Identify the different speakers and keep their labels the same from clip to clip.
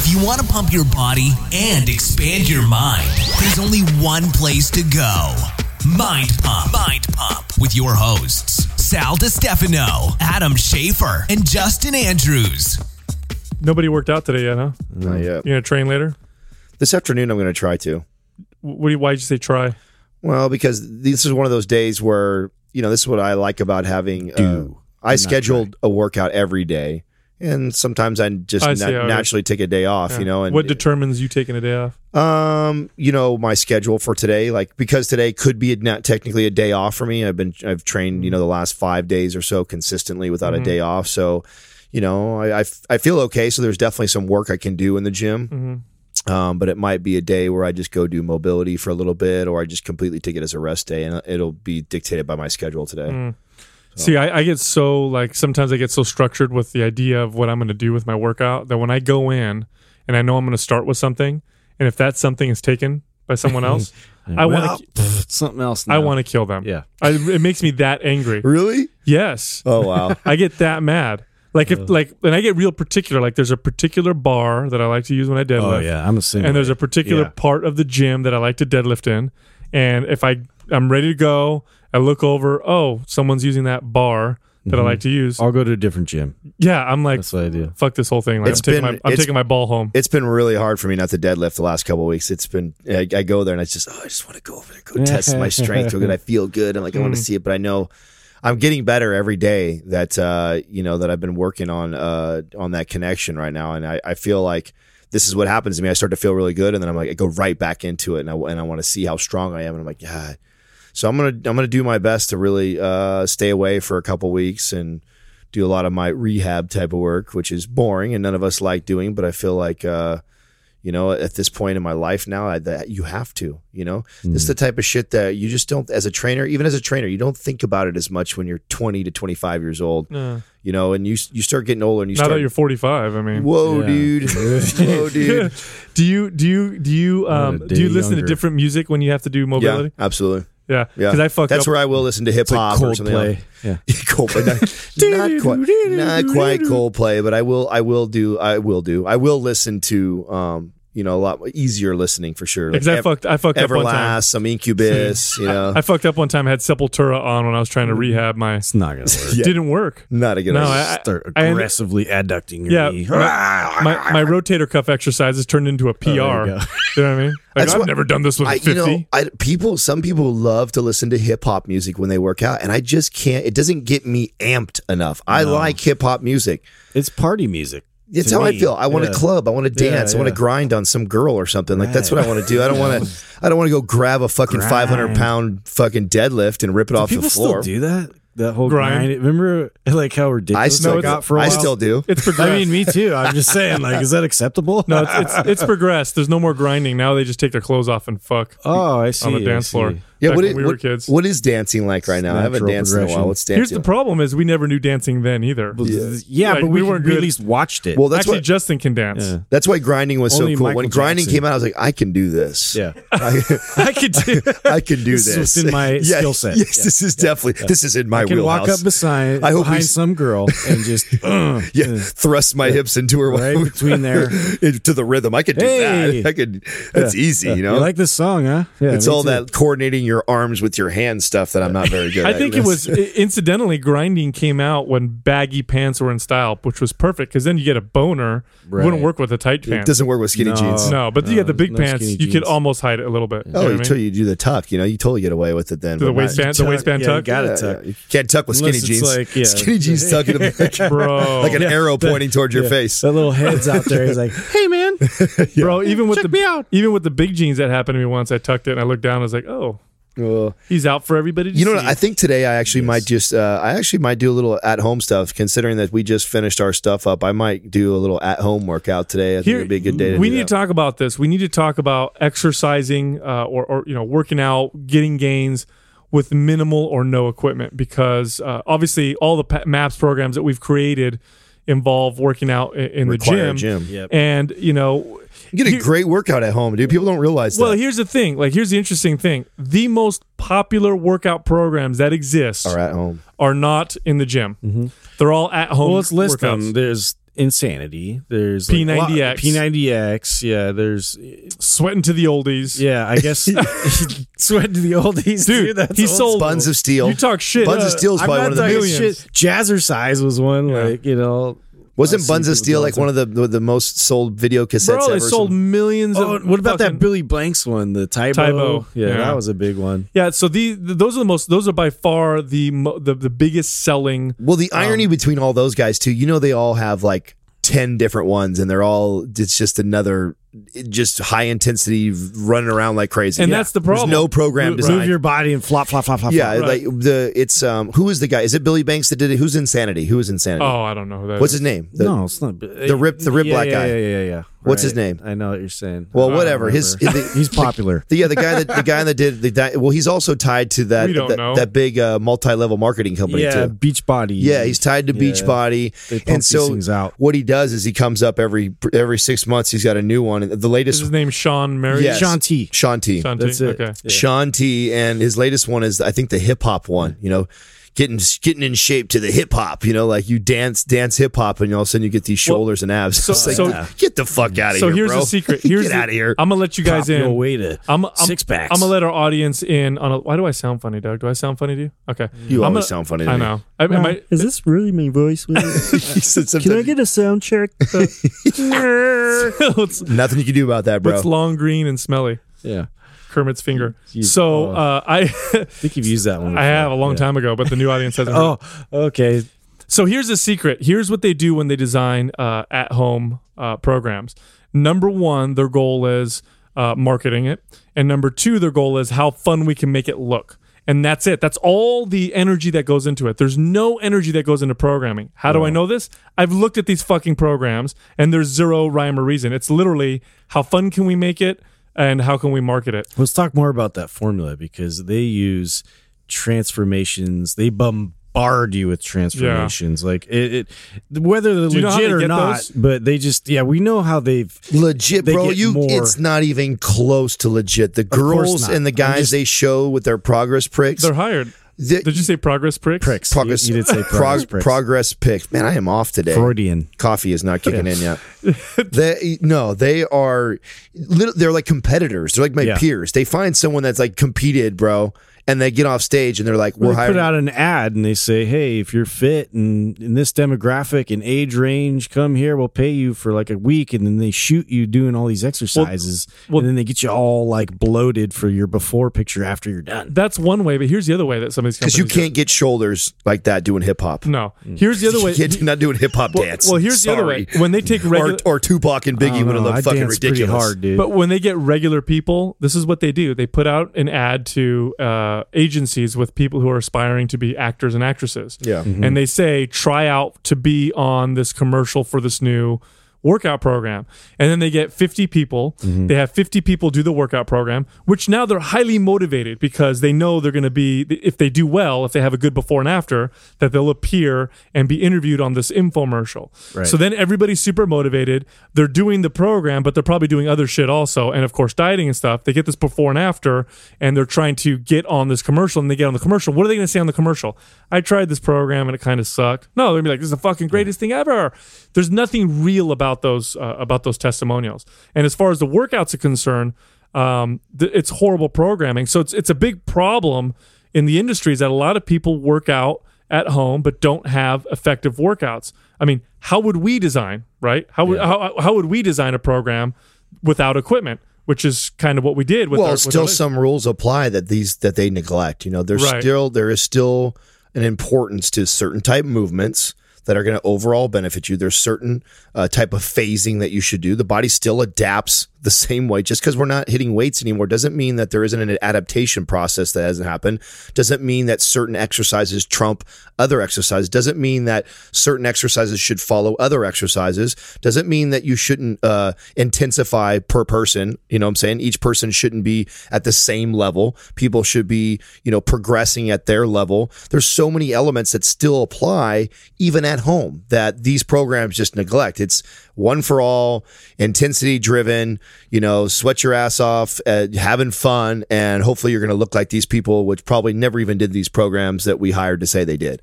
Speaker 1: If you want to pump your body and expand your mind, there's only one place to go. Mind Pump. Mind Pump with your hosts, Sal DiStefano, Adam Schafer, and Justin Andrews.
Speaker 2: Nobody worked out today yet, huh?
Speaker 3: Not yet.
Speaker 2: You're gonna train later?
Speaker 3: This afternoon, I'm going to try to.
Speaker 2: What? do you- why did you say try?
Speaker 3: Well, because this is one of those days where you know this is what I like about having. Uh,
Speaker 4: Do,
Speaker 3: I scheduled a workout every day, and sometimes I just
Speaker 2: I
Speaker 3: na-
Speaker 2: how it is.
Speaker 3: naturally take a day off.
Speaker 2: Yeah.
Speaker 3: You know, and
Speaker 2: what determines you taking a day off?
Speaker 3: um, you know, my schedule for today, like because today could be a, not technically a day off for me. I've been I've trained you know the last five days or so consistently without
Speaker 2: Mm-hmm.
Speaker 3: a day off, so. You know, I, I, f- I feel okay. So there's definitely some work I can do in the gym.
Speaker 2: Mm-hmm.
Speaker 3: Um, but it might be a day where I just go do mobility for a little bit, or I just completely take it as a rest day, and it'll be dictated by my schedule today.
Speaker 2: Mm. See, I, I get so like sometimes I get so structured with the idea of what I'm going to do with my workout that when I go in and I know I'm going to start with something, and if that something is taken by someone else, I
Speaker 4: Well,
Speaker 2: want to
Speaker 4: something else.
Speaker 2: I want to kill them.
Speaker 4: Yeah.
Speaker 2: I, it makes me that angry.
Speaker 3: Really?
Speaker 2: Yes,
Speaker 3: Oh wow!
Speaker 2: I get that mad. Like if like, and I get real particular. Like there's a particular bar that I like to use when I oh, deadlift.
Speaker 4: Oh yeah, I'm a
Speaker 2: and there's a particular
Speaker 4: Yeah.
Speaker 2: part of the gym that I like to deadlift in. And if I I'm ready to go, I look over. Oh, someone's using that bar that I like to use.
Speaker 4: I'll go to a different gym.
Speaker 2: Yeah, I'm like,
Speaker 4: That's what I do.
Speaker 2: fuck this whole thing. Like,
Speaker 3: It's
Speaker 2: I'm taking
Speaker 3: been-
Speaker 2: my I'm
Speaker 3: it's-
Speaker 2: taking my ball home.
Speaker 3: it's been really hard for me not to deadlift the last couple of weeks. It's been I, I go there and I just oh, I just want to go over there, go test my strength real good. I feel good. I'm like I want to see it, but I know I'm getting better every day. That uh, you know that I've been working on uh, on that connection right now, and I, I feel like this is what happens to me. I start to feel really good, and then I'm like I go right back into it, and I and I want to see how strong I am, and I'm like yeah. So I'm gonna I'm gonna do my best to really uh, stay away for a couple weeks and do a lot of my rehab type of work, which is boring and none of us like doing. But I feel like, uh, you know, at this point in my life now, I, that you have to, you know, this is the type of shit that you just don't, as a trainer, even as a trainer, you don't think about it as much when you're 20 to 25 years old,
Speaker 2: Yeah.
Speaker 3: you know, and you you start getting older and you
Speaker 2: now
Speaker 3: start.
Speaker 2: that you're 45, I mean,
Speaker 3: Whoa,
Speaker 4: Yeah.
Speaker 3: dude! Whoa, dude!
Speaker 2: do you do you do you um do you listen
Speaker 4: younger.
Speaker 2: to different music when you have to do
Speaker 3: Yeah,
Speaker 2: mobility?
Speaker 3: absolutely.
Speaker 2: Yeah,
Speaker 3: Yeah,
Speaker 2: Because I fucked
Speaker 3: That's
Speaker 2: up.
Speaker 3: where I will listen to hip
Speaker 4: It's like
Speaker 3: hop or something.
Speaker 4: Coldplay.
Speaker 3: else.
Speaker 4: Yeah.
Speaker 3: Coldplay, not, not quite, not quite Coldplay, but I will, I will do, I will do, I will listen to, um, you know, a lot easier listening for sure.
Speaker 2: Because I
Speaker 3: Ev-
Speaker 2: fucked I fucked up one time.
Speaker 3: Everlast, some Incubus, you know,
Speaker 2: I fucked up one time. I had Sepultura on when I was trying to rehab my.
Speaker 4: It's not gonna work.
Speaker 3: Yeah.
Speaker 2: Didn't work.
Speaker 3: not a good
Speaker 2: No,
Speaker 3: idea.
Speaker 2: I-
Speaker 4: Start
Speaker 2: I-
Speaker 4: aggressively adducting your
Speaker 2: Yeah,
Speaker 4: knee.
Speaker 2: my, my rotator cuff exercises turned into a PR.
Speaker 4: you
Speaker 2: you, know what I mean? Like,
Speaker 3: That's
Speaker 2: I've
Speaker 3: what-
Speaker 2: never done this with
Speaker 3: I,
Speaker 2: a 50.
Speaker 3: you know, I, people, some people love to listen to hip hop music when they work out, and I just can't. It doesn't get me amped enough. I like hip hop music.
Speaker 4: It's party music.
Speaker 3: It's
Speaker 4: to
Speaker 3: how I feel. I want to
Speaker 4: Yeah.
Speaker 3: club. I want to
Speaker 4: Yeah,
Speaker 3: dance. I want to grind on some girl or something. Like that's what I want to do. I don't want to. I don't want to go grab a fucking five hundred pound fucking deadlift and rip it off the
Speaker 4: People
Speaker 3: floor.
Speaker 4: still do that. That whole
Speaker 2: Grind.
Speaker 4: grind. Remember, like how ridiculous
Speaker 3: I still
Speaker 4: that got for a
Speaker 3: I
Speaker 4: while.
Speaker 3: still do.
Speaker 2: It's progressed.
Speaker 4: I mean, me too. I'm just saying, like, is that acceptable?
Speaker 2: no, it's, it's it's progressed. There's no more grinding. Now they just take their clothes off and fuck
Speaker 4: oh, I see.
Speaker 2: on the
Speaker 4: I
Speaker 2: dance floor.
Speaker 4: See.
Speaker 3: Yeah,
Speaker 2: Back
Speaker 3: what
Speaker 2: we were
Speaker 3: what-
Speaker 2: kids.
Speaker 3: what is dancing like right now? I haven't danced in a while.
Speaker 4: progression.
Speaker 3: What's dancing?
Speaker 2: Here's the problem: is we never knew dancing then either.
Speaker 4: Yeah,
Speaker 2: Like,
Speaker 4: but
Speaker 2: we
Speaker 4: we,
Speaker 2: weren't
Speaker 4: we
Speaker 2: good.
Speaker 4: at least watched it.
Speaker 3: Well, that's
Speaker 2: Actually,
Speaker 3: what
Speaker 2: Justin can dance.
Speaker 4: Yeah.
Speaker 3: that's why grinding was
Speaker 4: Only
Speaker 3: so cool.
Speaker 4: Michael
Speaker 3: when grinding came out, I was like, I can do this.
Speaker 4: yeah,
Speaker 3: I,
Speaker 4: I could do.
Speaker 3: I can do
Speaker 4: This
Speaker 3: this.
Speaker 4: is within my
Speaker 3: Yes,
Speaker 4: skill set.
Speaker 3: Yes,
Speaker 4: Yeah.
Speaker 3: this is definitely this is in my
Speaker 4: I can
Speaker 3: wheelhouse.
Speaker 4: walk up beside
Speaker 3: I hope
Speaker 4: behind
Speaker 3: we-
Speaker 4: some girl and just uh,
Speaker 3: yeah, thrust my hips into her
Speaker 4: right between there.
Speaker 3: to the rhythm. I could do that. I could. That's easy, you know.
Speaker 4: Like this song, huh? Yeah,
Speaker 3: it's all that coordinating your arms with your hands stuff that I'm not very good
Speaker 2: I
Speaker 3: at.
Speaker 2: I think
Speaker 3: you
Speaker 2: it was incidentally grinding came out when baggy pants were in style, which was perfect because then you get a boner. It wouldn't work with the tight pants.
Speaker 3: It
Speaker 2: pants.
Speaker 3: doesn't work with skinny
Speaker 4: No.
Speaker 3: jeans.
Speaker 2: no, but you get the big
Speaker 4: no
Speaker 2: pants. You could almost hide it a little bit.
Speaker 3: Oh,
Speaker 2: what I
Speaker 3: until
Speaker 2: mean?
Speaker 3: you do the tuck, you know, you totally get away with it then.
Speaker 2: the
Speaker 3: but not-
Speaker 2: waistband, the
Speaker 4: tuck.
Speaker 2: waistband
Speaker 4: Yeah, you
Speaker 2: tuck.
Speaker 4: got it
Speaker 3: Yeah,
Speaker 4: tuck.
Speaker 3: yeah. You can't tuck with skinny
Speaker 4: Unless it's
Speaker 3: jeans.
Speaker 4: like, yeah.
Speaker 3: Skinny jeans tucking the back,
Speaker 2: Bro,
Speaker 3: like an arrow pointing towards your
Speaker 4: Yeah.
Speaker 3: face.
Speaker 4: That little head's out there. He's like, "Hey, man,
Speaker 2: bro. Even with the even with the big jeans that happened to me once, I tucked it and I looked down. and I was like, oh,
Speaker 3: Well,
Speaker 2: he's out for everybody. To
Speaker 3: You know, what? I think today I actually might just, uh, I actually might do a little at home stuff. Considering that we just finished our stuff up, I might do a little at home workout today. I think it'd be a good day. To
Speaker 2: we need
Speaker 3: that.
Speaker 2: to talk about this. We need to talk about exercising uh, or, or you know working out, getting gains with minimal or no equipment because uh, obviously all the maps programs that we've created involve working out i- in the
Speaker 3: Require a
Speaker 2: gym.
Speaker 3: gym.
Speaker 4: Yep.
Speaker 2: And you know,
Speaker 3: You get a
Speaker 2: here-
Speaker 3: great workout at home, dude. People don't realize
Speaker 2: well,
Speaker 3: that.
Speaker 2: here's the thing. Like, here's the interesting thing: the most popular workout programs that exist
Speaker 3: Are at home.
Speaker 2: are not in the gym. Mm-hmm. They're all at home.
Speaker 4: Well, let's list
Speaker 2: workouts.
Speaker 4: them. There's
Speaker 5: Insanity. There's like, a lot-
Speaker 2: P90X.
Speaker 5: P90X. Yeah. There's
Speaker 2: Sweating to the oldies.
Speaker 5: yeah. I guess sweat to the oldies,
Speaker 2: Dude,
Speaker 5: That's
Speaker 2: he
Speaker 5: old
Speaker 2: sold-
Speaker 3: Buns of Steel.
Speaker 2: You talk shit.
Speaker 3: Buns of
Speaker 2: Uh,
Speaker 3: Steel is
Speaker 5: I'm
Speaker 3: probably
Speaker 5: not
Speaker 3: one of the
Speaker 5: talking
Speaker 2: millions.
Speaker 5: shit. Jazzercise was one.
Speaker 2: Yeah.
Speaker 5: Like you know.
Speaker 3: Wasn't
Speaker 5: I
Speaker 3: Buns of Steel like one of the the, the most sold video cassettes
Speaker 2: Bro,
Speaker 3: ever?
Speaker 2: they sold
Speaker 3: Some-
Speaker 2: millions
Speaker 5: Oh,
Speaker 2: of
Speaker 5: what about
Speaker 2: fucking-
Speaker 5: that Billy Blanks one? The Tae Bo.
Speaker 2: Tybo,
Speaker 5: Yeah,
Speaker 2: yeah.
Speaker 5: that was a big one.
Speaker 2: Yeah, so the, the those are the most those are by far the the, the biggest selling
Speaker 3: Well, the irony
Speaker 2: Um,
Speaker 3: between all those guys too, you know, they all have like ten different ones, and they're all it's just another just high intensity running around like crazy.
Speaker 2: And
Speaker 3: Yeah.
Speaker 2: that's the
Speaker 3: There's
Speaker 2: problem.
Speaker 3: no program
Speaker 2: Move
Speaker 3: design.
Speaker 5: Move your body and flop, flop, flop, flop.
Speaker 3: yeah,
Speaker 5: flop.
Speaker 2: Right.
Speaker 3: like the it's um who is the guy? Is it Billy Banks that did it? Who's Insanity? Who is Insanity?
Speaker 2: Oh, I don't know who that
Speaker 3: What's
Speaker 2: is.
Speaker 3: his name? The-
Speaker 5: no, it's not
Speaker 3: the rip- the rip
Speaker 5: yeah,
Speaker 3: black
Speaker 5: yeah,
Speaker 3: guy.
Speaker 5: Yeah, yeah, yeah. Yeah.
Speaker 3: What's his name?
Speaker 5: I know what you're saying.
Speaker 3: Well, whatever. His the-
Speaker 5: he's popular.
Speaker 3: the- yeah, the guy that the guy that did the di- well, he's also tied to that
Speaker 2: We don't
Speaker 3: that,
Speaker 2: know.
Speaker 3: that big uh, multi-level marketing company
Speaker 5: yeah,
Speaker 3: too.
Speaker 5: Beachbody.
Speaker 3: Yeah, he's tied to
Speaker 5: Yeah.
Speaker 3: Beachbody,
Speaker 5: They pump
Speaker 3: and
Speaker 5: these
Speaker 3: so
Speaker 5: out.
Speaker 3: what he does is he comes up every every six months. He's got a new one. And the
Speaker 2: Is
Speaker 3: latest
Speaker 2: his name Sean Mary?
Speaker 3: Yes.
Speaker 5: Shaun T.
Speaker 3: Shaun T.
Speaker 2: Shaun T?
Speaker 5: That's it.
Speaker 2: Okay.
Speaker 5: Yeah.
Speaker 3: Shaun T. And his latest one is I think the hip hop one. You know, getting getting in shape to the hip hop. You know, like you dance dance hip hop, and all of a sudden you get these shoulders and abs.
Speaker 2: so-
Speaker 3: It's like,
Speaker 2: so-
Speaker 3: get the fuck out of
Speaker 2: So
Speaker 3: here, So
Speaker 2: here's
Speaker 3: bro.
Speaker 2: the secret. Here's
Speaker 3: get
Speaker 2: the,
Speaker 3: out of here.
Speaker 2: I'm gonna let you guys
Speaker 5: Pop your
Speaker 2: in.
Speaker 5: way to
Speaker 2: I'm, I'm
Speaker 5: six packs.
Speaker 2: I'm gonna let our audience in on a. Why do I sound funny, Doug? Do I sound funny to you? Okay.
Speaker 3: You
Speaker 2: I'm
Speaker 3: always
Speaker 2: gonna-
Speaker 3: sound funny to
Speaker 2: I
Speaker 3: me.
Speaker 2: know. I, am I,
Speaker 4: is this really my voice?
Speaker 3: He said
Speaker 4: Can I get a sound check?
Speaker 2: it's,
Speaker 3: Nothing you can do about that, bro.
Speaker 2: it's long, green, and smelly.
Speaker 5: Yeah,
Speaker 2: Kermit's finger. So
Speaker 5: oh.
Speaker 2: uh, I
Speaker 5: I think you've used that one.
Speaker 2: I have a long
Speaker 5: Yeah.
Speaker 2: time ago, but the new audience hasn't.
Speaker 5: Oh, okay.
Speaker 2: So here's the secret. Here's what they do when they design uh, at home uh, programs. Number one, their goal is uh, marketing it. And number two, their goal is how fun we can make it look. And that's it. That's all the energy that goes into it. There's no energy that goes into programming. How do I know this? I've looked at these fucking programs and there's zero rhyme or reason. It's literally how fun can we make it and how can we market it?
Speaker 5: Let's talk more about that formula because they use transformations. They bombard you with transformations. Like it, it whether they're
Speaker 2: Do you know
Speaker 5: legit
Speaker 2: they
Speaker 5: or not,
Speaker 2: those?
Speaker 5: but they just yeah, we know how they've
Speaker 3: legit,
Speaker 5: they
Speaker 3: bro. You,
Speaker 5: more.
Speaker 3: it's not even close to legit. The girls and the guys
Speaker 5: just-
Speaker 3: they show with their progress pricks.
Speaker 2: They're hired.
Speaker 3: The-
Speaker 2: Did you say progress pricks?
Speaker 5: pricks.
Speaker 3: progress,
Speaker 5: You, you did say progress
Speaker 3: prog-
Speaker 5: pricks.
Speaker 3: progress picks. Man, I am off today.
Speaker 5: Freudian.
Speaker 3: Coffee is not kicking in yet. they no, they are. They're like competitors. They're like my
Speaker 5: Yeah.
Speaker 3: peers. They find someone that's like competed, bro, and they get off stage and they're like, "We're
Speaker 5: they
Speaker 3: hiring."
Speaker 5: put out an ad and they say, "Hey, if you're fit and in this demographic and age range, come here. We'll pay you for like a week." And then they shoot you doing all these exercises,
Speaker 2: well-
Speaker 5: and then they get you all like bloated for your before picture after you're done.
Speaker 2: That's one way, but here's the other way that some of these
Speaker 3: because you can't get shoulders like that doing hip hop.
Speaker 2: No. Here's the other way.
Speaker 3: You can't, not doing hip hop
Speaker 2: well,
Speaker 3: dance.
Speaker 2: well, here's the other way. When they take
Speaker 3: Or,
Speaker 2: regular,
Speaker 3: or Tupac and Biggie
Speaker 5: I don't
Speaker 3: would have looked fucking
Speaker 5: dance
Speaker 3: ridiculous.
Speaker 5: hard, dude.
Speaker 2: but when they get regular people, this is what they do. They put out an ad to uh, Uh, agencies with people who are aspiring to be actors and actresses.
Speaker 3: Yeah. Mm-hmm.
Speaker 2: And they say, try out to be on this commercial for this new workout program. And then they get 50 people. Mm-hmm. They have 50 people do the workout program, which now they're highly motivated because they know they're going to be, if they do well, if they have a good before and after, that they'll appear and be interviewed on this infomercial.
Speaker 5: Right.
Speaker 2: So then everybody's super motivated. They're doing the program, but they're probably doing other shit also. And of course, dieting and stuff. They get this before and after, and they're trying to get on this commercial. And they get on the commercial. What are they going to say on the commercial? I tried this program and it kind of sucked. No, they're going to be like, this is the fucking greatest thing ever. There's nothing real about those uh, about those testimonials. And as far as the workouts are concerned, um, th- it's horrible programming. So it's it's a big problem in the industry is that a lot of people work out at home but don't have effective workouts. I mean, how would we design, right? How would how, how would we design a program without equipment, which is kind of what we did with
Speaker 3: well,
Speaker 2: our,
Speaker 3: still some rules apply that these that they neglect. You know, there's
Speaker 2: Right.
Speaker 3: still there is still an importance to certain type movements that are going to overall benefit you. There's certain uh, type of phasing that you should do. The body still adapts the same way. Just because we're not hitting weights anymore doesn't mean that there isn't an adaptation process that hasn't happened. Doesn't mean that certain exercises trump other exercises. Doesn't mean that certain exercises should follow other exercises. Doesn't mean that you shouldn't uh, intensify per person. You know what I'm saying? Each person shouldn't be at the same level. People should be, you know, progressing at their level. There's so many elements that still apply even at home that these programs just neglect. It's one for all, intensity driven, you know, sweat your ass off, uh, having fun, and hopefully you're going to look like these people, which probably never even did these programs that we hired to say they did.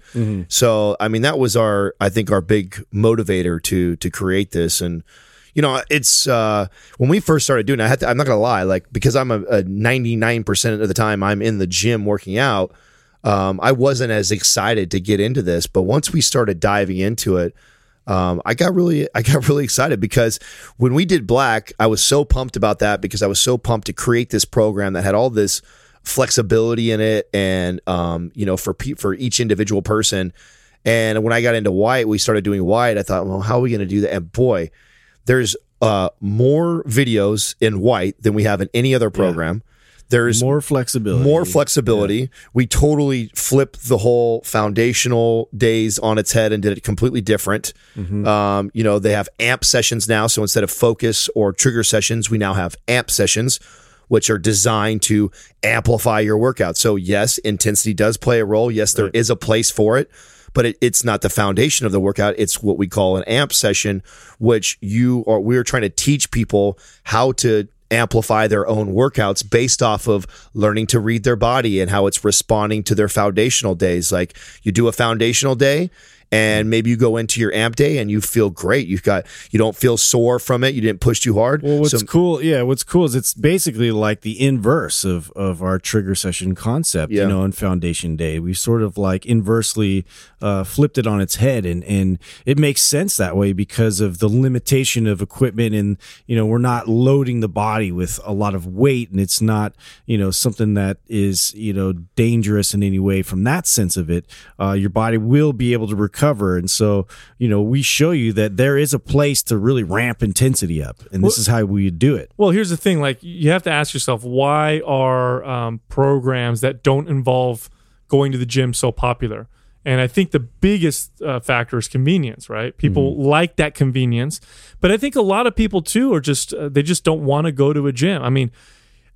Speaker 3: So, I mean, that was our, I think, our big motivator to to create this, and you know, it's uh, when we first started doing. It, I had to, I'm not going to lie, like because I'm a 99 percent of the time I'm in the gym working out. Um, I wasn't as excited to get into this, but once we started diving into it, um, I got really, I got really excited because when we did Black, I was so pumped about that because I was so pumped to create this program that had all this flexibility in it, and um, you know, for pe- for each individual person. And when I got into White, we started doing White. I thought, well, how are we going to do that? And boy, there's uh, more videos in White than we have in any other program. There's
Speaker 5: More flexibility.
Speaker 3: more flexibility. We totally flipped the whole foundational days on its head and did it completely different. Um, you know, they have amp sessions now. So instead of focus or trigger sessions, we now have amp sessions, which are designed to amplify your workout. So, yes, intensity does play a role. Yes, there is a place for it. But it, it's not the foundation of the workout. It's what we call an amp session, which you or we're trying to teach people how to amplify their own workouts based off of learning to read their body and how it's responding to their foundational days. Like you do a foundational day and maybe you go into your amp day and you feel great. You've got you don't feel sore from it. You didn't push too hard.
Speaker 5: Well, what's
Speaker 3: So-
Speaker 5: cool, yeah, what's cool is it's basically like the inverse of of our trigger session concept,
Speaker 3: Yeah.
Speaker 5: you know, in Foundation Day. We sort of like inversely uh, flipped it on its head, and and it makes sense that way because of the limitation of equipment, and you know, we're not loading the body with a lot of weight, and it's not you know something that is you know dangerous in any way from that sense of it. Uh, your body will be able to recover, and so you know, we show you that there is a place to really ramp intensity up, and this is how we do it.
Speaker 2: Well, here's the thing: like you have to ask yourself, why are um, programs that don't involve going to the gym so popular? And I think the biggest uh, factor is convenience, right? People like that convenience, but I think a lot of people too are just uh, they just don't want to go to a gym. I mean,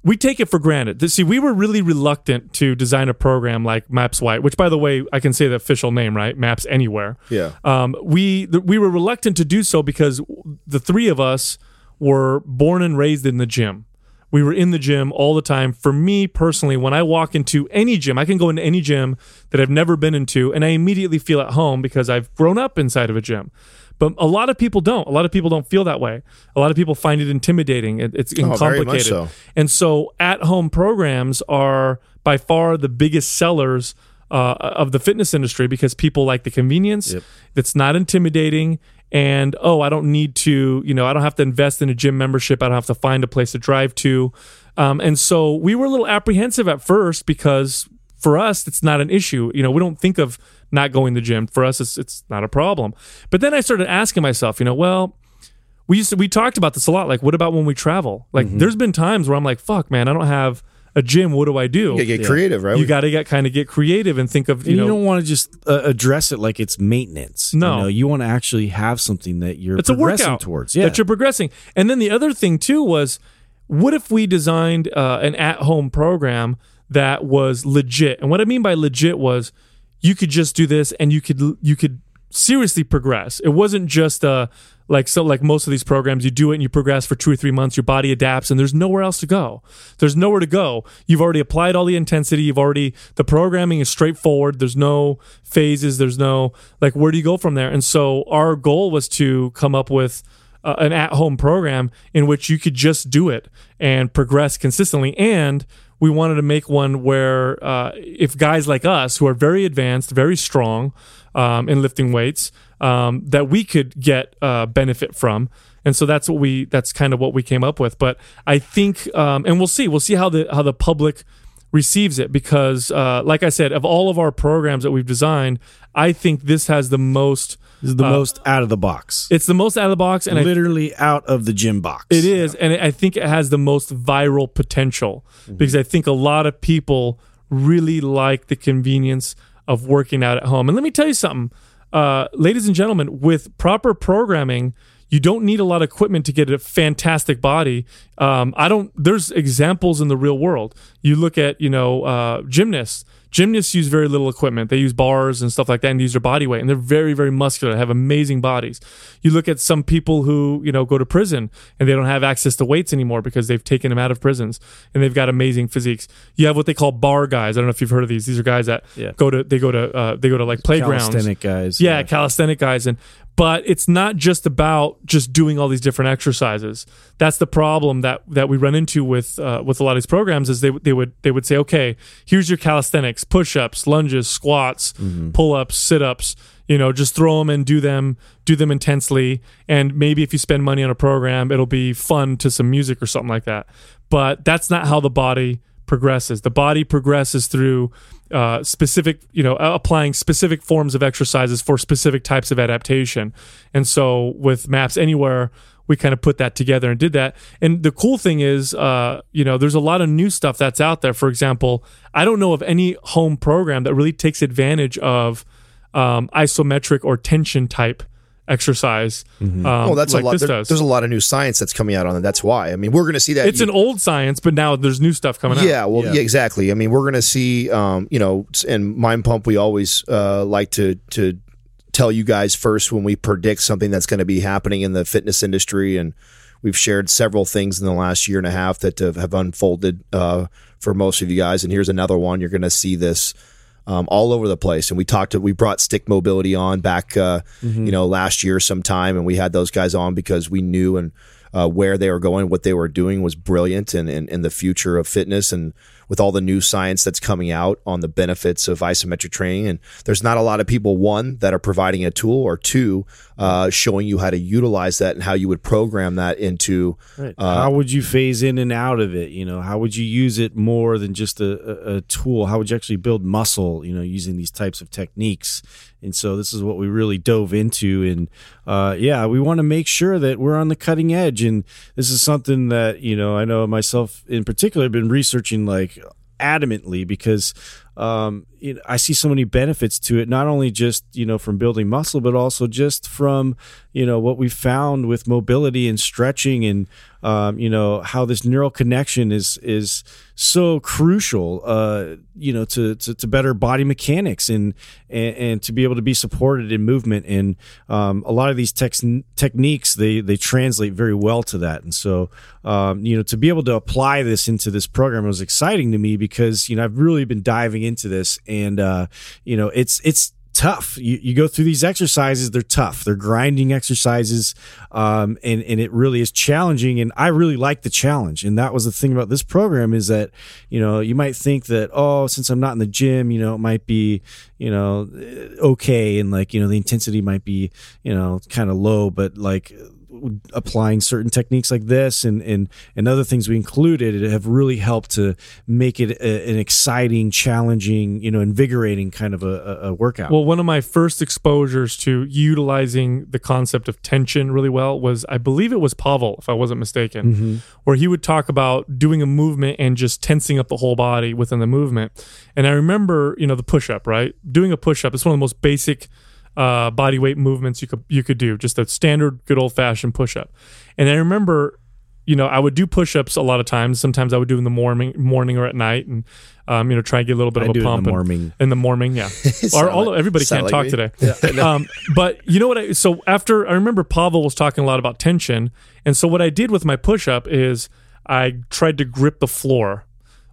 Speaker 2: we take it for granted. See, we were really reluctant to design a program like Maps White, which, by the way, I can say the official name, right? Maps Anywhere.
Speaker 3: Yeah.
Speaker 2: Um, we th- we were reluctant to do so because the three of us were born and raised in the gym. We were in the gym all the time. For me personally, when I walk into any gym, I can go into any gym that I've never been into, and I immediately feel at home because I've grown up inside of a gym. But a lot of people don't. A lot of people don't feel that way. A lot of people find it intimidating. It, it's
Speaker 3: Oh, very much
Speaker 2: complicated.
Speaker 3: so.
Speaker 2: And so at home programs are by far the biggest sellers uh, of the fitness industry because people like the convenience. That's not intimidating. And oh, I don't need to, you know, I don't have to invest in a gym membership. I don't have to find a place to drive to. Um, and so we were a little apprehensive at first because for us, it's not an issue. You know, we don't think of not going to the gym. For us, it's, it's not a problem. But then I started asking myself, you know, well, we used to we talked about this a lot. Like, what about when we travel? Like,
Speaker 3: Mm-hmm.
Speaker 2: there's been times where I'm like, fuck, man, I don't have a gym. What do I do?
Speaker 3: You get creative, right?
Speaker 2: You got to get kind of get creative and think of you
Speaker 5: And you,
Speaker 2: know.
Speaker 5: don't want to just uh, address it like it's maintenance.
Speaker 2: No.
Speaker 5: you, know, you want to actually have something that you're
Speaker 2: it's a workout
Speaker 5: towards. Yeah,
Speaker 2: that you're progressing. And then the other thing too was, what if we designed uh, an at-home program that was legit? And what I mean by legit was, you could just do this, and you could you could seriously progress. It wasn't just uh like so like most of these programs you do it and you progress for two or three months your body adapts and there's nowhere else to go. There's nowhere to go. You've already applied all the intensity. You've already the programming is straightforward. There's no phases. There's no like where do you go from there? And so our goal was to come up with uh, an at-home program in which you could just do it and progress consistently. And we wanted to make one where uh, if guys like us who are very advanced very strong um, in lifting weights um, that we could get uh, benefit from. And so that's what we that's kind of what we came up with. But i think um, and we'll see. We'll see how the how the public receives it because uh, like i said of all of our programs that we've designed i think this has the most
Speaker 5: this is the
Speaker 2: uh,
Speaker 5: most out of the box.
Speaker 2: it's the most out of the box and I
Speaker 5: literally out of the gym box.
Speaker 2: it is, and I think it has the most viral potential because I think a lot of people really like the convenience of working out at home. And let me tell you something, uh, ladies and gentlemen, with proper programming, you don't need a lot of equipment to get a fantastic body. Um, I don't. There's examples in the real world. You look at you know uh, gymnasts. Gymnasts use very little equipment. They use bars and stuff like that and use their body weight. And they're very, very muscular, have amazing bodies. You look at some people who, you know, go to prison and they don't have access to weights anymore because they've taken them out of prisons and they've got amazing physiques. You have what they call bar guys. I don't know if you've heard of these. These are guys that
Speaker 5: Yeah.
Speaker 2: go to, they go to, uh, they go to like playgrounds.
Speaker 5: Calisthenic guys.
Speaker 2: Yeah, calisthenic guys and but it's not just about just doing all these different exercises. That's the problem that that we run into with uh, with a lot of these programs is they they would they would say, okay, here's your calisthenics, push-ups, lunges, squats, pull-ups, sit-ups. You know, just throw them and do them, do them intensely. And maybe if you spend money on a program, it'll be fun to some music or something like that. But that's not how the body progresses. The body progresses through uh, specific, you know, applying specific forms of exercises for specific types of adaptation. And so with Maps Anywhere, we kind of put that together and did that. And the cool thing is, uh, you know, there's a lot of new stuff that's out there. For example, I don't know of any home program that really takes advantage of um, isometric or tension type exercise. Um,
Speaker 3: Oh, that's
Speaker 2: like
Speaker 3: a lot.
Speaker 2: This
Speaker 3: There-
Speaker 2: does.
Speaker 3: there's a lot of new science that's coming out on it. That's why. I mean, we're going to see that.
Speaker 2: it's an old science, but now there's new stuff coming out.
Speaker 3: Yeah, well,
Speaker 5: Yeah.
Speaker 3: yeah. exactly. I mean, we're going to see, um, you know, in Mind Pump, we always uh, like to to tell you guys first when we predict something that's going to be happening in the fitness industry, and we've shared several things in the last year and a half that have, have unfolded uh, for most of you guys. And here's another one. You're going to see this. Um, all over the place, and we talked to we brought Stick Mobility on back, uh, you know, last year sometime, and we had those guys on because we knew and uh, where they were going, what they were doing was brilliant, and in, in the future of fitness, and with all the new science that's coming out on the benefits of isometric training. And there's not a lot of people, one, that are providing a tool, or two, uh, showing you how to utilize that and how you would program that into.
Speaker 5: Right.
Speaker 3: Uh,
Speaker 5: how would you phase in and out of it? You know, how would you use it more than just a, a, a tool? How would you actually build muscle? You know, using these types of techniques. And so this is what we really dove into. And uh, yeah, we want to make sure that we're on the cutting edge. And this is something that you know I know myself in particular have been researching like adamantly because um, you know, I see so many benefits to it, not only just, you know, from building muscle, but also just from, you know, what we found with mobility and stretching and, um, you know, how this neural connection is, is so crucial, uh, you know, to, to, to better body mechanics and, and, and to be able to be supported in movement. And, um, a lot of these tex- techniques, they, they translate very well to that. And so, um, you know, to be able to apply this into this program was exciting to me because, you know, I've really been diving into this and, uh, you know, it's, it's, tough. You, you go through these exercises they're tough. They're grinding exercises um, and, and it really is challenging and i really like the challenge. And that was the thing about this program is that you know you might think that oh since i'm not in the gym you know it might be you know okay and like you know the intensity might be you know kind of low but like applying certain techniques like this and and and other things we included have really helped to make it a, an exciting challenging you know invigorating kind of a, a workout
Speaker 2: Well, one of my first exposures to utilizing the concept of tension really well was, I believe it was Pavel, if I wasn't mistaken, mm-hmm. where he would talk about doing a movement and just tensing up the whole body within the movement. And I remember, you know, the push up, right? Doing a push up is one of the most basic uh, body weight movements you could you could do, just a standard, good old fashioned push up. And I remember you know, I would do push-ups a lot of times. Sometimes I would do in the morning, morning or at night, and um, you know, try and get a little bit
Speaker 5: I
Speaker 2: of a
Speaker 5: it in the
Speaker 2: pump.
Speaker 5: morning.
Speaker 2: In the morning, yeah. or all,
Speaker 3: like-
Speaker 2: everybody can't
Speaker 3: like
Speaker 2: talk
Speaker 3: me.
Speaker 2: today. um, but you know what? I, so after I remember Pavel was talking a lot about tension, and so what I did with my push-up is I tried to grip the floor.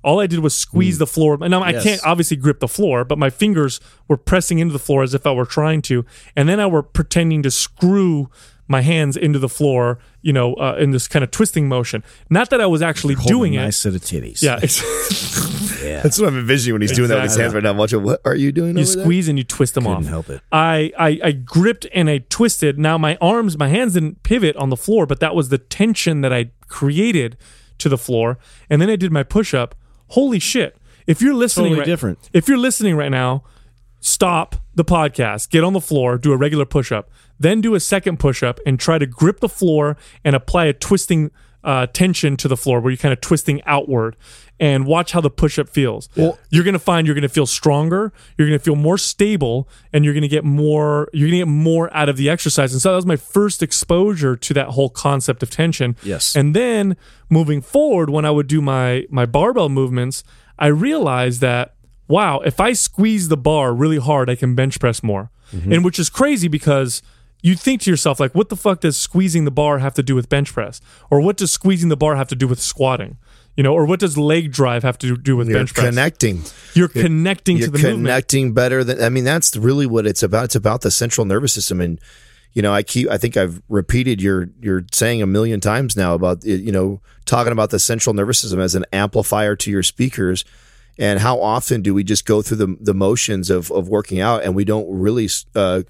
Speaker 2: All I did was squeeze the floor. And now I
Speaker 5: Yes.
Speaker 2: can't obviously grip the floor, but my fingers were pressing into the floor as if I were trying to, and then I were pretending to screw my hands into the floor, you know, uh, in this kind of twisting motion. Not that I was actually
Speaker 5: Holding
Speaker 2: doing
Speaker 5: a
Speaker 2: it.
Speaker 5: nice set of titties.
Speaker 2: Yeah,
Speaker 3: That's what I'm envisioning when he's doing that with his hands right now. I'm watching, what are you doing?
Speaker 2: you
Speaker 3: over there?
Speaker 2: squeeze and you twist them
Speaker 5: couldn't
Speaker 2: off.
Speaker 5: help it.
Speaker 2: I, I I gripped and I twisted. Now my arms, my hands didn't pivot on the floor, but that was the tension that I created to the floor. And then I did my push up. Holy shit! If you're listening,
Speaker 5: Totally
Speaker 2: right,
Speaker 5: different.
Speaker 2: If you're listening right now, stop the podcast, get on the floor, do a regular push up, then do a second push up, and try to grip the floor and apply a twisting uh, tension to the floor where you're kind of twisting outward. And watch how the push up feels. you're gonna find you're gonna feel stronger. You're gonna feel more stable, and you're gonna get more. You're gonna get more out of the exercise. And so that was my first exposure to that whole concept of tension.
Speaker 5: Yes.
Speaker 2: And then moving forward, when I would do my my barbell movements, I realized that wow, if I squeeze the bar really hard, I can bench press more. And which is crazy because you think to yourself, like, what the fuck does squeezing the bar have to do with bench press? Or what does squeezing the bar have to do with squatting? You know, or what does leg drive have to do with
Speaker 3: You're
Speaker 2: bench press?
Speaker 3: connecting.
Speaker 2: You're connecting
Speaker 3: You're
Speaker 2: to the movement.
Speaker 3: connecting better than I mean that's really what it's about. It's about the central nervous system and you know, I keep I think I've repeated your your saying a million times now about you know, talking about the central nervous system as an amplifier to your speakers and how often do we just go through the the motions of of working out and we don't really uh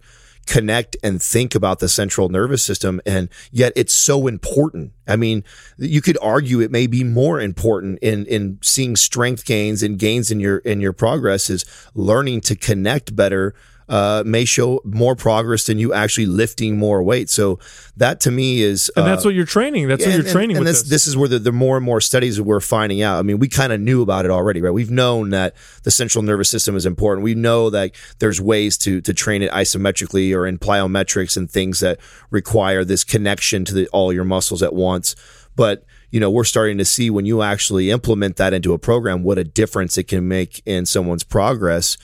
Speaker 3: connect and think about the central nervous system and yet it's so important. I mean you could argue it may be more important in in seeing strength gains and gains in your in your progress is learning to connect better uh, may show more progress than you actually lifting more weight. So that to me is,
Speaker 2: and
Speaker 3: uh,
Speaker 2: that's what you're training. That's
Speaker 3: yeah,
Speaker 2: what you're
Speaker 3: and-
Speaker 2: training
Speaker 3: and
Speaker 2: with
Speaker 3: this,
Speaker 2: this.
Speaker 3: this is where the, the more and more studies that we're finding out. I mean, we kind of knew about it already, right? We've known that the central nervous system is important. We know that there's ways to to train it isometrically or in plyometrics and things that require this connection to the, all your muscles at once. But you know, we're starting to see when you actually implement that into a program, what a difference it can make in someone's progress.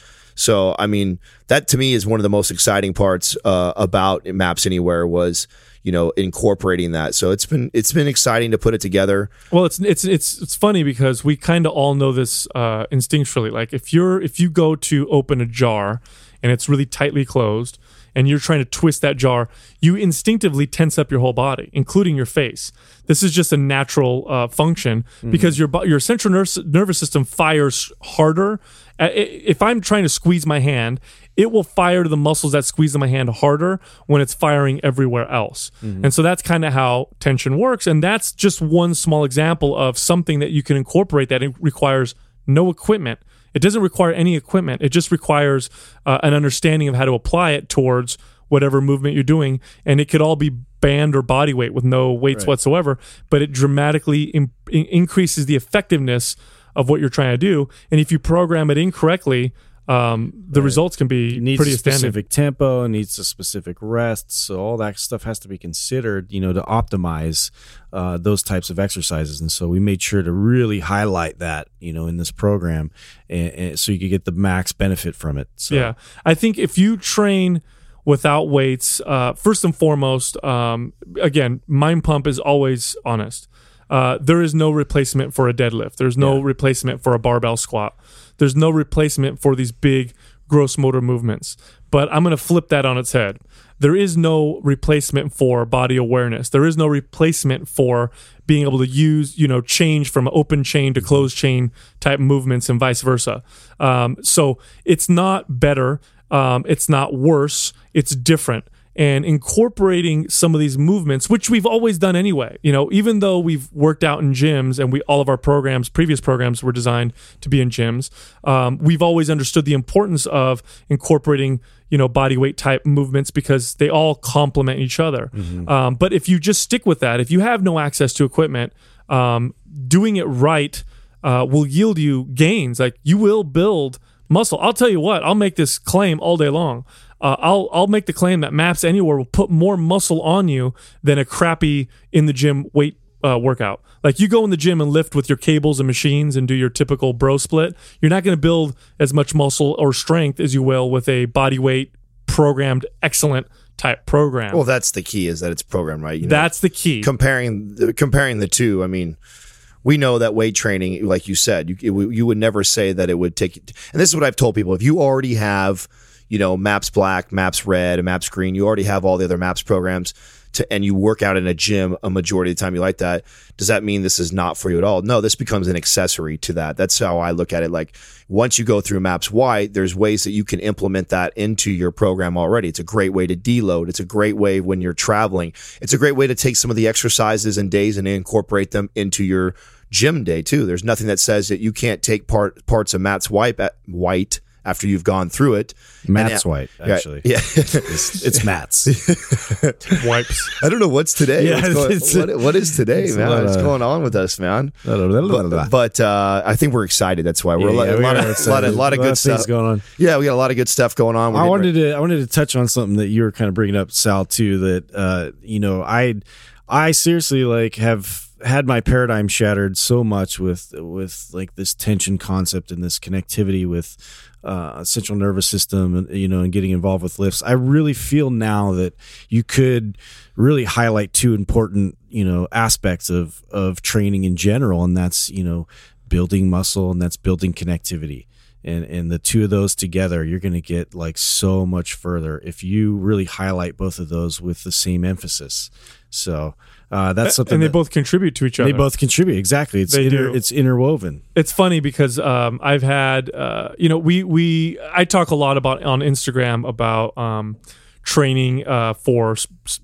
Speaker 3: So, I mean, that to me is one of the most exciting parts uh, about Maps Anywhere was, you know, incorporating that. So it's been it's been exciting to put it together.
Speaker 2: Well, it's it's it's it's funny because we kind of all know this uh, instinctually. Like if you're if you go to open a jar and it's really tightly closed and you're trying to twist that jar, you instinctively tense up your whole body, including your face. This is just a natural uh, function because your bo- your central nervous nervous system fires harder. Uh, If I'm trying to squeeze my hand, it will fire to the muscles that squeeze in my hand harder when it's firing everywhere else. And so that's kind of how tension works. And that's just one small example of something that you can incorporate that requires no equipment. It doesn't require any equipment. It just requires uh, an understanding of how to apply it towards whatever movement you're doing. And it could all be band or body weight with no weights whatsoever, but it dramatically in- increases the effectiveness of what you're trying to do. And if you program it incorrectly, um, the results can be
Speaker 5: It needs
Speaker 2: pretty
Speaker 5: a
Speaker 2: astounding.
Speaker 5: specific tempo, needs a specific rest. So all that stuff has to be considered, you know, to optimize uh, those types of exercises. And so we made sure to really highlight that, you know, in this program, and, and so you could get the max benefit from it. So,
Speaker 2: Yeah, I think if you train without weights, uh, first and foremost, um, again, Mind Pump is always honest. Uh, there is no replacement for a deadlift. There's no replacement for a barbell squat. There's no replacement for these big gross motor movements. But I'm going to flip that on its head. There is no replacement for body awareness. There is no replacement for being able to use, you know, change from open chain to closed chain type movements and vice versa. Um, so it's not better. Um, it's not worse. It's different. And incorporating some of these movements, which we've always done anyway, you know, even though we've worked out in gyms and we all of our programs, previous programs were designed to be in gyms, um, we've always understood the importance of incorporating, you know, body weight type movements because they all complement each other. Um, but if you just stick with that, if you have no access to equipment, um, doing it right uh, will yield you gains. Like you will build muscle. I'll tell you what. I'll make this claim all day long. Uh, I'll I'll make the claim that Maps Anywhere will put more muscle on you than a crappy in the gym weight uh, workout. Like you go in the gym and lift with your cables and machines and do your typical bro split. You're not going to build as much muscle or strength as you will with a body weight programmed excellent type program.
Speaker 3: Well, that's the key is that it's programmed right. You know,
Speaker 2: That's the key.
Speaker 3: comparing the, comparing the two. I mean, we know that weight training, like you said, you it- you would never say that it would take. And this is what I've told people: if you already have, you know, Maps Black, Maps Red, Maps Green, you already have all the other Maps programs. To, and you work out in a gym a majority of the time you like that. Does that mean this is not for you at all? No this becomes an accessory to that. That's how i look at it. Like once you go through maps white there's ways that you can implement that into your program already. It's a great way to deload. It's a great way when you're traveling. It's a great way to take some of the exercises and days and incorporate them into your gym day too. There's nothing that says that you can't take part parts of matt's white white after you've gone through it
Speaker 5: Matt's
Speaker 3: And-
Speaker 5: white,
Speaker 3: Yeah,
Speaker 5: actually.
Speaker 3: yeah
Speaker 5: It's, it's Matt's.
Speaker 2: Wipes.
Speaker 3: I don't know what's today.
Speaker 5: Yeah,
Speaker 3: What's going-
Speaker 5: it's-
Speaker 3: what, what is today,
Speaker 5: it's
Speaker 3: man?
Speaker 5: lot
Speaker 3: What's going on with us, man?
Speaker 5: But,
Speaker 3: But, but uh, I think we're excited. That's why we're a lot,
Speaker 5: Yeah,
Speaker 3: a
Speaker 5: we
Speaker 3: lot,
Speaker 5: are
Speaker 3: of, lot, of, lot of good
Speaker 5: things
Speaker 3: stuff
Speaker 5: going on.
Speaker 3: Yeah, we got a lot of good stuff going on. We're
Speaker 5: I
Speaker 3: getting
Speaker 5: wanted to I wanted to touch on something that you were kind of bringing up, Sal, too. That uh, you know, I I seriously like have had my paradigm shattered so much with with like this tension concept and this connectivity with uh, central nervous system, and you know, and getting involved with lifts. I really feel now that you could really highlight two important you know aspects of of training in general, and that's you know building muscle and that's building connectivity and and the two of those together you're going to get like so much further if you really highlight both of those with the same emphasis so uh, that's something
Speaker 2: and they
Speaker 5: that-
Speaker 2: both contribute to each other.
Speaker 5: they both contribute exactly it's
Speaker 2: They
Speaker 5: inter,
Speaker 2: do.
Speaker 5: it's interwoven
Speaker 2: it's funny because um, I've had uh, you know we we I talk a lot about on Instagram about um, training uh, for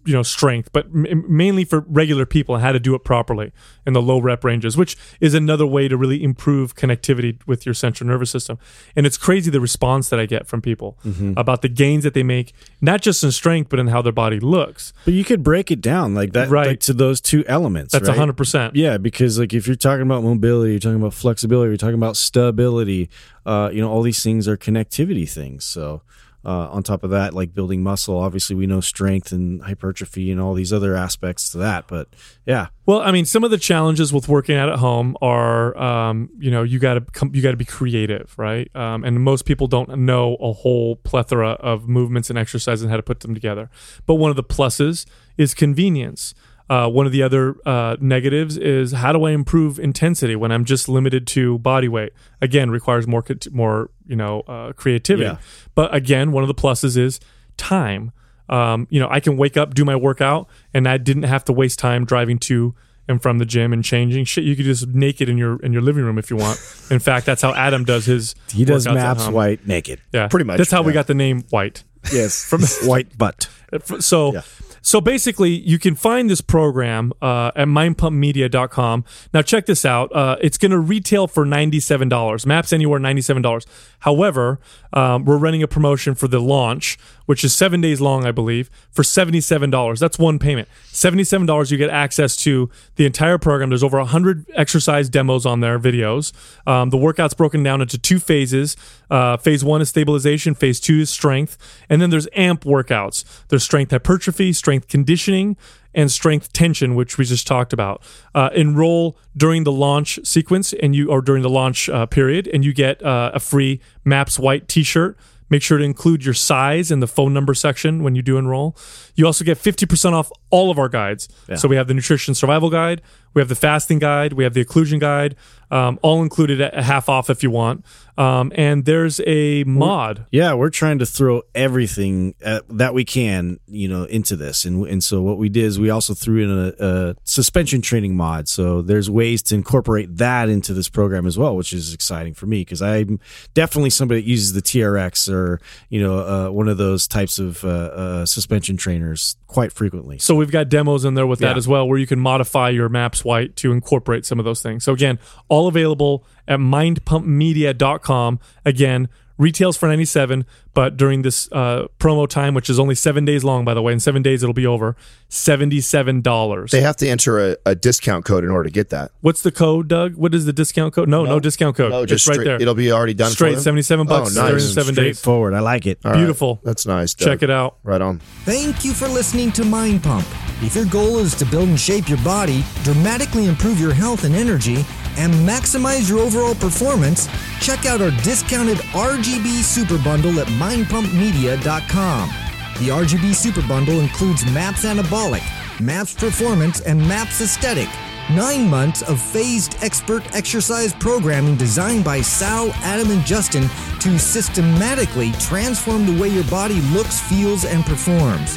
Speaker 2: you know strength, but m- mainly for regular people and how to do it properly in the low rep ranges, which is another way to really improve connectivity with your central nervous system. And it's crazy the response that I get from people about the gains that they make, not just in strength but in how their body looks.
Speaker 5: but you could break it down like that
Speaker 2: Right.
Speaker 5: like to those two elements
Speaker 2: That's a
Speaker 5: right?
Speaker 2: hundred percent.
Speaker 5: Yeah, because like if you're talking about mobility, you're talking about flexibility, you're talking about stability, uh, you know, all these things are connectivity things. So uh, on top of that, like building muscle, obviously we know strength and hypertrophy and all these other aspects to that. But yeah,
Speaker 2: Well, I mean, some of the challenges with working out at home are, um, you know, you got to come, you got to be creative, right? Um, and most people don't know a whole plethora of movements and exercises and how to put them together. But one of the pluses is convenience. Uh, one of the other uh, negatives is how do I improve intensity when I'm just limited to body weight? Again, requires more, more, you know, uh, creativity.
Speaker 5: Yeah.
Speaker 2: But again, one of the pluses is time. Um, you know, I can wake up, do my workout, and I didn't have to waste time driving to and from the gym and changing shit. You could just naked in your in your living room if you want. In fact, that's how Adam does his.
Speaker 5: he does maps white naked.
Speaker 2: Yeah,
Speaker 3: Pretty much,
Speaker 2: That's how we got the name White.
Speaker 5: Yes, from white butt.
Speaker 2: So,
Speaker 3: Yeah.
Speaker 2: So basically, you can find this program uh, at mindpumpmedia.com. Now, check this out. Uh, it's going to retail for $97. Maps anywhere, $97. However, um, we're running a promotion for the launch, which is seven days long, I believe, for $77. That's one payment. $77, you get access to the entire program. There's over 100 exercise demos on there, videos. Um, the workout's broken down into two phases. Uh, phase one is stabilization, phase two is strength, and then there's AMP workouts. There's strength hypertrophy, strength conditioning, and strength tension, which we just talked about. Uh, enroll during the launch sequence and you or during the launch uh, period, and you get uh, a free Maps White T-shirt. Make sure to include your size in the phone number section when you do enroll. You also get 50% off all of our guides. So we have the nutrition survival guide, we have the fasting guide, we have the occlusion guide, um, all included at a half off if you want. Um, and there's a mod.
Speaker 5: Yeah, we're trying to throw everything uh, that we can, you know, into this, and and so what we did is we also threw in a, a suspension training mod. So there's ways to incorporate that into this program as well, which is exciting for me because I'm definitely somebody that uses the TRX or you know uh, one of those types of uh, uh, suspension trainers quite frequently.
Speaker 2: So we've got demos in there with that
Speaker 5: Yeah.
Speaker 2: as well, where you can modify your Maps White to incorporate some of those things. So again, all available at mindpumpmedia.com. Again, retails for 97 but during this uh, promo time which is only seven days long by the way in seven days it'll be over $77
Speaker 3: They have to enter a, a discount code in order to get that.
Speaker 2: what's the code doug what is the discount code no no, discount code
Speaker 3: No,
Speaker 2: it's
Speaker 3: just
Speaker 2: right
Speaker 3: straight-
Speaker 2: there
Speaker 3: It'll be already done.
Speaker 2: straight
Speaker 3: for them?
Speaker 2: 77 bucks
Speaker 3: Oh, nice.
Speaker 2: during seven days
Speaker 5: Straightforward. I like it.
Speaker 3: All right.
Speaker 2: beautiful.
Speaker 3: That's nice.
Speaker 2: check it out
Speaker 3: Right on.
Speaker 6: Thank you for listening to Mind Pump. If your goal is to build and shape your body, dramatically improve your health and energy, and maximize your overall performance, check out our discounted RGB Super Bundle at mindpumpmedia.com. The RGB Super Bundle includes MAPS Anabolic, MAPS Performance, and MAPS Aesthetic. Nine months of phased expert exercise programming designed by Sal, Adam, and Justin to systematically transform the way your body looks, feels, and performs.